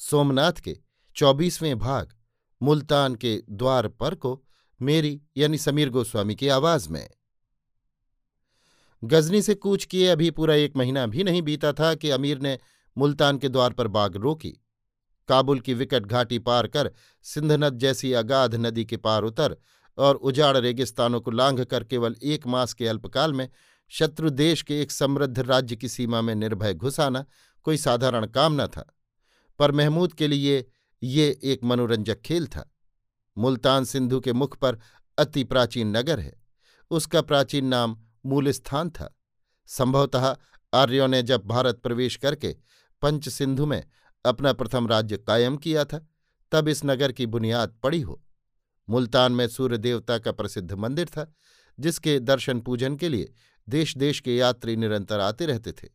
सोमनाथ के चौबीसवें भाग मुल्तान के द्वार पर को मेरी यानी समीर गोस्वामी की आवाज़ में। गजनी से कूच किए अभी पूरा एक महीना भी नहीं बीता था कि अमीर ने मुल्तान के द्वार पर बाग रोकी। काबुल की विकट घाटी पार कर सिंधनद जैसी अगाध नदी के पार उतर और उजाड़ रेगिस्तानों को लांघ कर केवल एक मास के अल्पकाल में शत्रु देश के एक समृद्ध राज्य की सीमा में निर्भय घुसाना कोई साधारण काम न था। पर महमूद के लिए ये एक मनोरंजक खेल था। मुल्तान सिंधु के मुख पर अति प्राचीन नगर है। उसका प्राचीन नाम मूलस्थान था। संभवतः आर्यों ने जब भारत प्रवेश करके पंच सिंधु में अपना प्रथम राज्य कायम किया था, तब इस नगर की बुनियाद पड़ी हो। मुल्तान में सूर्य देवता का प्रसिद्ध मंदिर था, जिसके दर्शन पूजन के लिए देश देश के यात्री निरंतर आते रहते थे।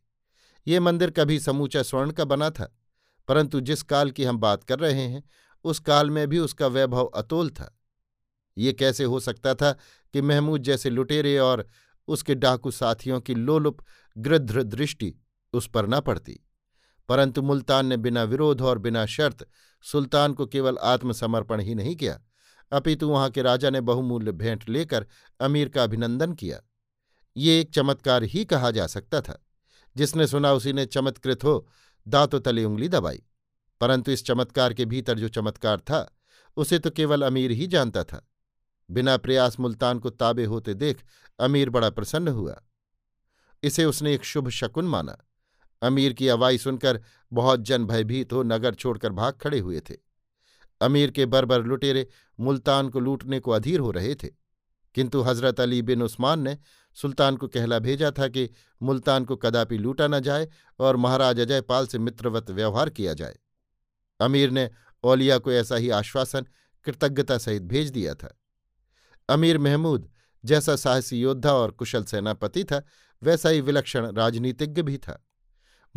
ये मंदिर कभी समूचा स्वर्ण का बना था परंतु जिस काल की हम बात कर रहे हैं, उस काल में भी उसका वैभव अतोल था। ये कैसे हो सकता था कि महमूद जैसे लुटेरे और उसके डाकू साथियों की लोलुप, गृध्र दृष्टि उस पर न पड़ती? परंतु मुल्तान ने बिना विरोध और बिना शर्त सुल्तान को केवल आत्मसमर्पण ही नहीं किया, अपितु वहाँ के राजा ने बहुमूल्य भेंट लेकर अमीर का अभिनंदन किया। ये एक चमत्कार ही कहा जा सकता था। जिसने सुना उसी ने चमत्कृत हो दांतों तले उंगली दबाई, परंतु इस चमत्कार के भीतर जो चमत्कार था, उसे तो केवल अमीर ही जानता था। बिना प्रयास मुल्तान को ताबे होते देख अमीर बड़ा प्रसन्न हुआ। इसे उसने एक शुभ शकुन माना। अमीर की अवाई सुनकर बहुत जन भयभीत हो नगर छोड़कर भाग खड़े हुए थे। अमीर के बरबर लुटेरे मुल्तान को लूटने को अधीर हो रहे थे। किंतु हज़रत अली बिन उस्मान ने सुल्तान को कहला भेजा था कि मुल्तान को कदापि लूटा न जाए और महाराज अजयपाल से मित्रवत व्यवहार किया जाए। अमीर ने औलिया को ऐसा ही आश्वासन, कृतज्ञता सहित भेज दिया था। अमीर महमूद जैसा साहसी योद्धा और कुशल सेनापति था, वैसा ही विलक्षण राजनीतिज्ञ भी था।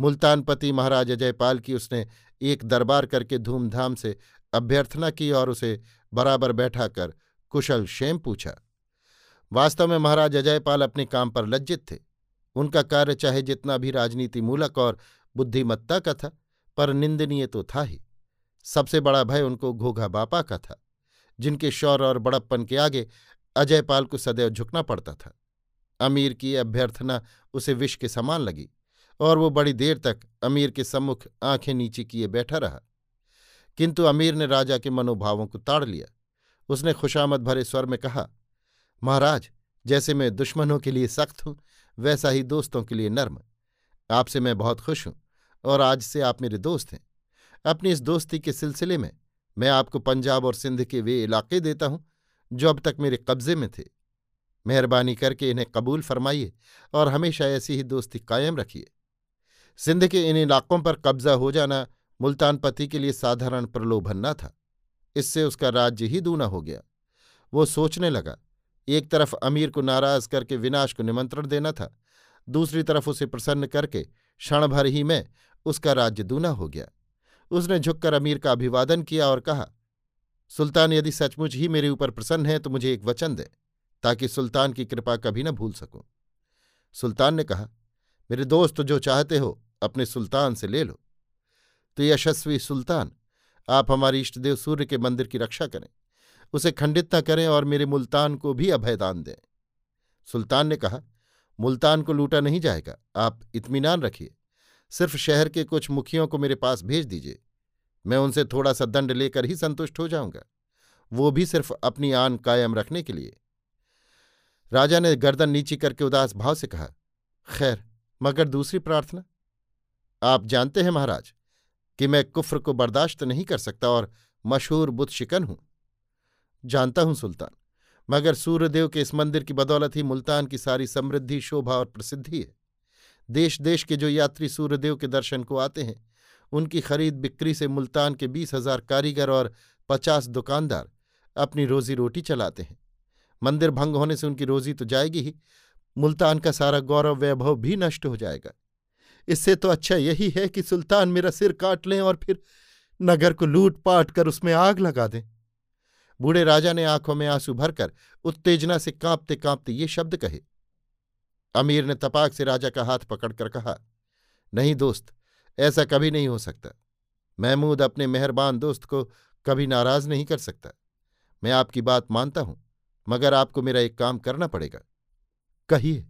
मुल्तानपति महाराज अजयपाल की उसने एक दरबार करके धूमधाम से अभ्यर्थना की और उसे बराबर बैठाकर कुशल शेम पूछा। वास्तव में महाराज अजयपाल अपने काम पर लज्जित थे। उनका कार्य चाहे जितना भी राजनीति मूलक और बुद्धिमत्ता का था, पर निंदनीय तो था ही। सबसे बड़ा भय उनको घोघा बापा का था, जिनके शौर और बड़प्पन के आगे अजयपाल को सदैव झुकना पड़ता था। अमीर की अभ्यर्थना उसे विष के समान लगी, और वो बड़ी देर तक अमीर के सम्मुख आँखें नीचे किए बैठा रहा। किंतु अमीर ने राजा के मनोभावों को ताड़ लिया। उसने खुशामद भरे स्वर में कहा महाराज, जैसे मैं दुश्मनों के लिए सख्त हूँ, वैसा ही दोस्तों के लिए नर्म। आपसे मैं बहुत खुश हूँ, और आज से आप मेरे दोस्त हैं। अपनी इस दोस्ती के सिलसिले में मैं आपको पंजाब और सिंध के वे इलाके देता हूँ, जो अब तक मेरे कब्जे में थे। मेहरबानी करके इन्हें कबूल फरमाइए और हमेशा ऐसी ही दोस्ती कायम रखिए। सिंध के इन इलाकों पर कब्जा हो जाना मुल्तान पति के लिए साधारण प्रलोभन न था। इससे उसका राज्य ही दूना हो गया। वो सोचने लगा एक तरफ़ अमीर को नाराज़ करके विनाश को निमंत्रण देना था, दूसरी तरफ़ उसे प्रसन्न करके क्षण भर ही में उसका राज्य दूना हो गया। उसने झुककर अमीर का अभिवादन किया और कहा, सुल्तान, यदि सचमुच ही मेरे ऊपर प्रसन्न है तो मुझे एक वचन दें, ताकि सुल्तान की कृपा कभी न भूल सकूँ। सुल्तान ने कहा, मेरे दोस्त, जो चाहते हो, अपने सुल्तान से ले लो। तो यशस्वी सुल्तान, आप हमारे इष्टदेव सूर्य के मंदिर की रक्षा करें। उसे खंडित न करें और मेरे मुल्तान को भी अभयदान दें। सुल्तान ने कहा, मुल्तान को लूटा नहीं जाएगा। आप इत्मीनान रखिए। सिर्फ़ शहर के कुछ मुखियों को मेरे पास भेज दीजिए। मैं उनसे थोड़ा सा दंड लेकर ही संतुष्ट हो जाऊँगा। वो भी सिर्फ़ अपनी आन कायम रखने के लिए। राजा ने गर्दन नीची करके उदास भाव से कहा, खैर, मगर दूसरी प्रार्थना? आप जानते हैं महाराज, कि मैं कुफ्र को बर्दाश्त नहीं कर सकता और मशहूर बुत शिकन हूँ। जानता हूँ सुल्तान, मगर सूर्यदेव के इस मंदिर की बदौलत ही मुल्तान की सारी समृद्धि, शोभा और प्रसिद्धि है। देश देश के जो यात्री सूर्यदेव के दर्शन को आते हैं, उनकी खरीद बिक्री से मुल्तान के बीस हज़ार कारीगर और पचास दुकानदार अपनी रोजी रोटी चलाते हैं। मंदिर भंग होने से उनकी रोजी तो जाएगी ही, मुल्तान का सारा गौरव, वैभव भी नष्ट हो जाएगा। इससे तो अच्छा यही है कि सुल्तान मेरा सिर काट लें और फिर नगर को लूट पाट कर उसमें आग लगा दें। बूढ़े राजा ने आँखों में आँसू भरकर उत्तेजना से कांपते कांपते ये शब्द कहे। अमीर ने तपाक से राजा का हाथ पकड़कर कहा, नहीं दोस्त, ऐसा कभी नहीं हो सकता। महमूद अपने मेहरबान दोस्त को कभी नाराज़ नहीं कर सकता। मैं आपकी बात मानता हूँ, मगर आपको मेरा एक काम करना पड़ेगा। कहिए,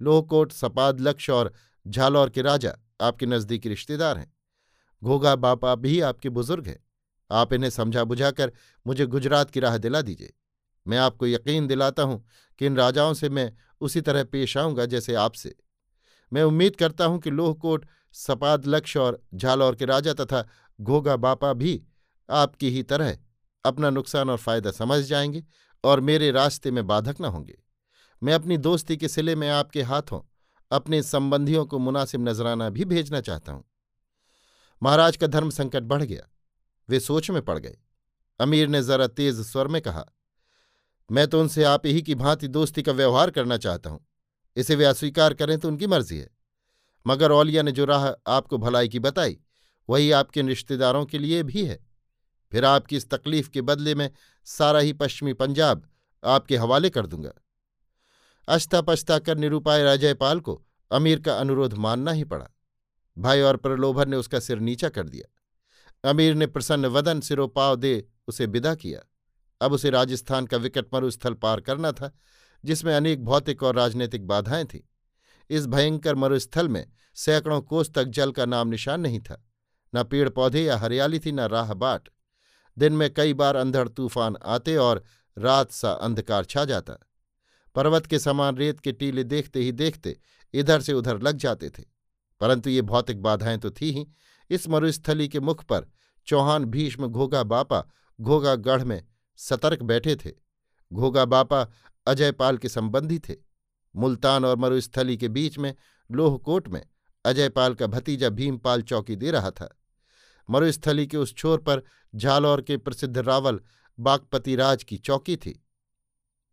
लोहकोट, सपाद, लक्ष्य और झालौर के राजा आपके नजदीकी रिश्तेदार हैं। घोगा बापा भी आपके बुज़ुर्ग हैं। आप इन्हें समझा बुझाकर मुझे गुजरात की राह दिला दीजिए। मैं आपको यकीन दिलाता हूँ कि इन राजाओं से मैं उसी तरह पेश आऊँगा जैसे आपसे। मैं उम्मीद करता हूँ कि लोहकोट, सपाद लक्ष्य और झालौर के राजा तथा घोगा बापा भी आपकी ही तरह अपना नुकसान और फ़ायदा समझ जाएँगे और मेरे रास्ते में बाधक न होंगे। मैं अपनी दोस्ती के सिले में आपके हाथों, अपने संबंधियों को मुनासिब नजराना भी भेजना चाहता हूँ। महाराज का धर्म संकट बढ़ गया। वे सोच में पड़ गए। अमीर ने जरा तेज स्वर में कहा, मैं तो उनसे आप ही की भांति दोस्ती का व्यवहार करना चाहता हूँ। इसे वे अस्वीकार करें तो उनकी मर्ज़ी है। मगर औलिया ने जो राह आपको भलाई की बताई, वही आपके रिश्तेदारों के लिए भी है। फिर आपकी इस तकलीफ़ के बदले में सारा ही पश्चिमी पंजाब आपके हवाले कर दूँगा। अश्ता पछता कर निरूपाय राजयपाल को अमीर का अनुरोध मानना ही पड़ा। भाई और प्रलोभन ने उसका सिर नीचा कर दिया। अमीर ने प्रसन्न वदन सिरोपाव दे उसे विदा किया। अब उसे राजस्थान का विकट मरुस्थल पार करना था, जिसमें अनेक भौतिक और राजनीतिक बाधाएँ थीं। इस भयंकर मरुस्थल में सैकड़ों कोस तक जल का नाम निशान नहीं था। न पेड़ पौधे या हरियाली थी, न राह बाट। दिन में कई बार अंधड़ तूफ़ान आते और रात सा अंधकार छा जाता। पर्वत के समान रेत के टीले देखते ही देखते इधर से उधर लग जाते थे। परंतु ये भौतिक बाधाएँ तो थी ही इस मरुस्थली के मुख पर चौहान भीष्म घोगा बापा घोगा गढ़ में सतर्क बैठे थे। घोगा बापा अजयपाल के संबंधी थे। मुल्तान और मरुस्थली के बीच में लोहकोट में अजयपाल का भतीजा भीमपाल चौकी दे रहा था। मरुस्थली के उस छोर पर झालौर के प्रसिद्ध रावल बागपति राज की चौकी थी।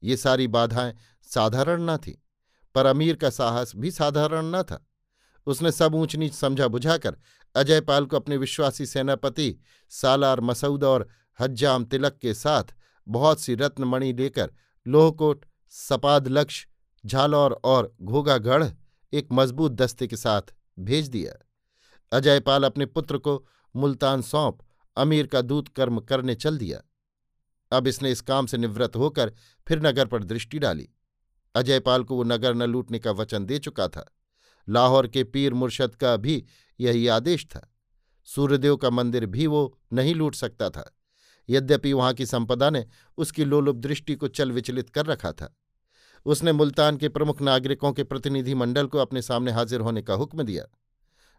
ये सारी बाधाएँ साधारण न थी, पर अमीर का साहस भी साधारण न था। उसने सब ऊंच नीच समझा बुझाकर अजयपाल को अपने विश्वासी सेनापति सालार मसऊद और हज्जाम तिलक के साथ बहुत सी रत्नमणि लेकर लोहकोट सपाद झालौर और घोगागढ़ एक मज़बूत दस्ते के साथ भेज दिया। अजयपाल अपने पुत्र को मुल्तान सौंप अमीर का दूत कर्म करने चल दिया। अब इसने इस काम से निवृत्त होकर फिर नगर पर दृष्टि डाली। अजयपाल को वो नगर न लूटने का वचन दे चुका था। लाहौर के पीर मुर्शद का भी यही आदेश था। सूर्यदेव का मंदिर भी वो नहीं लूट सकता था। यद्यपि वहाँ की संपदा ने उसकी लोलुप दृष्टि को चल विचलित कर रखा था। उसने मुल्तान के प्रमुख नागरिकों के प्रतिनिधि मंडल को अपने सामने हाजिर होने का हुक्म दिया।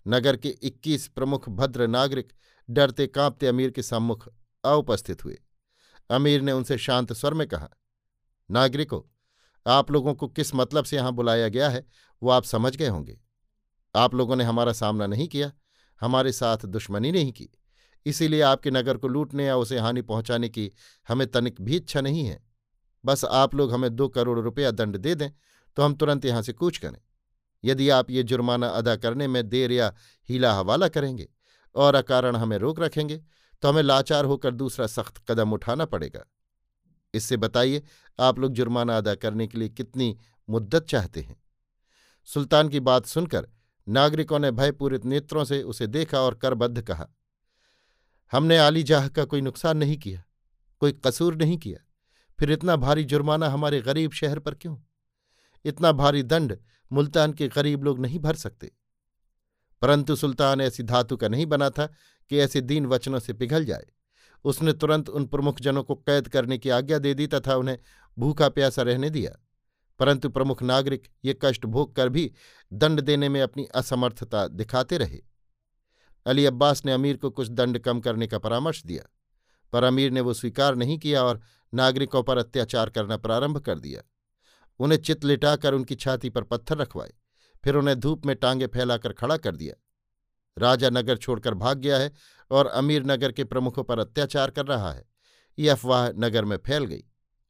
नगर के इक्कीस प्रमुख भद्र नागरिक डरते कांपते अमीर के सम्मुख अउपस्थित हुए। अमीर ने उनसे शांत स्वर में कहा, नागरिकों, आप लोगों को किस मतलब से यहाँ बुलाया गया है, वो आप समझ गए होंगे। आप लोगों ने हमारा सामना नहीं किया, हमारे साथ दुश्मनी नहीं की। इसीलिए आपके नगर को लूटने या उसे हानि पहुँचाने की हमें तनिक भी इच्छा नहीं है। बस आप लोग हमें दो करोड़ रुपया दंड दे दें तो हम तुरंत यहाँ से कूच करें। यदि आप ये जुर्माना अदा करने में देर या हीला हवाला करेंगे और अकारण हमें रोक रखेंगे तो हमें लाचार होकर दूसरा सख्त कदम उठाना पड़ेगा। इससे बताइए, आप लोग जुर्माना अदा करने के लिए कितनी मुद्दत चाहते हैं? सुल्तान की बात सुनकर नागरिकों ने भयपूरित नेत्रों से उसे देखा और करबद्ध कहा, हमने आलीजाह का कोई नुकसान नहीं किया, कोई कसूर नहीं किया। फिर इतना भारी जुर्माना हमारे गरीब शहर पर क्यों? इतना भारी दंड मुल्तान के गरीब लोग नहीं भर सकते। परंतु सुल्तान ऐसी धातु का नहीं बना था कि ऐसे दीन वचनों से पिघल जाए। उसने तुरंत उन प्रमुख जनों को कैद करने की आज्ञा दे दी तथा उन्हें भूखा प्यासा रहने दिया। परंतु प्रमुख नागरिक ये कष्ट भोग कर भी दंड देने में अपनी असमर्थता दिखाते रहे। अली अब्बास ने अमीर को कुछ दंड कम करने का परामर्श दिया, पर अमीर ने वो स्वीकार नहीं किया और नागरिकों पर अत्याचार करना प्रारंभ कर दिया। उन्हें चित लिटाकर उनकी छाती पर पत्थर रखवाए, फिर उन्हें धूप में टांगे फैलाकर खड़ा कर दिया। राजा नगर छोड़कर भाग गया है और अमीर नगर के प्रमुखों पर अत्याचार कर रहा है। ये अफवाह नगर में फैल गई।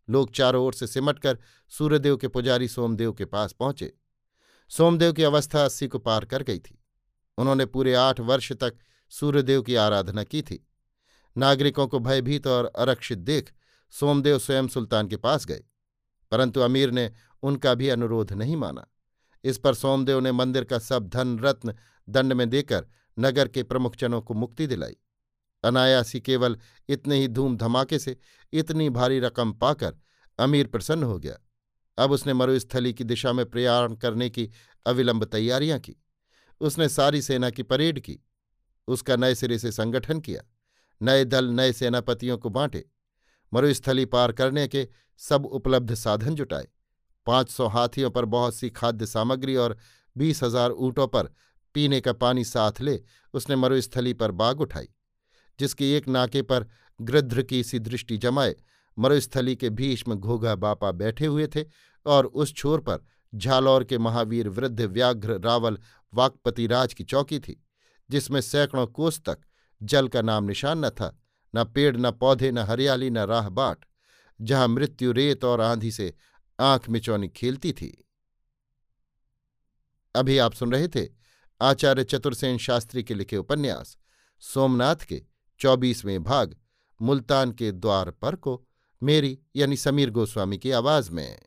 लोग चारों ओर से सिमटकर सूर्यदेव के पुजारी सोमदेव के पास पहुँचे। सोमदेव की अवस्था अस्सी को पार कर गई थी। उन्होंने पूरे आठ वर्ष तक सूर्यदेव की आराधना की थी। नागरिकों को भयभीत और अरक्षित देख सोमदेव स्वयं सुल्तान के पास गए, परंतु अमीर ने उनका भी अनुरोध नहीं माना। इस पर सोमदेव ने मंदिर का सब धन रत्न दंड में देकर नगर के प्रमुखजनों को मुक्ति दिलाई। अनायासी केवल इतने ही धूम धमाके से इतनी भारी रकम पाकर अमीर प्रसन्न हो गया। अब उसने मरुस्थली की दिशा में प्रयाण करने की अविलंब तैयारियाँ की। उसने सारी सेना की परेड की। उसका नए सिरे से संगठन किया। नए दल नए सेनापतियों को बांटे। मरुस्थली पार करने के सब उपलब्ध साधन जुटाए। पाँच सौ हाथियों पर बहुत सी खाद्य सामग्री और बीस हज़ार ऊँटों पर पीने का पानी साथ ले उसने मरुस्थली पर बाग उठाई। जिसके एक नाके पर गृध्र की सी दृष्टि जमाए। मरुस्थली के भीष्म घोघा बापा बैठे हुए थे और उस छोर पर झालौर के महावीर वृद्ध व्याघ्र रावल वाकपति राज की चौकी थी, जिसमें सैकड़ों कोस तक जल का नाम निशान न था, न पेड़, न पौधे, न हरियाली, न राह बाट, जहाँ मृत्यु रेत और आंधी से आँख मिचौनी खेलती थी। अभी आप सुन रहे थे आचार्य चतुर्सेन शास्त्री के लिखे उपन्यास, सोमनाथ के चौबीसवें भाग मुल्तान के द्वार पर को मेरी यानी समीर गोस्वामी की आवाज़ में।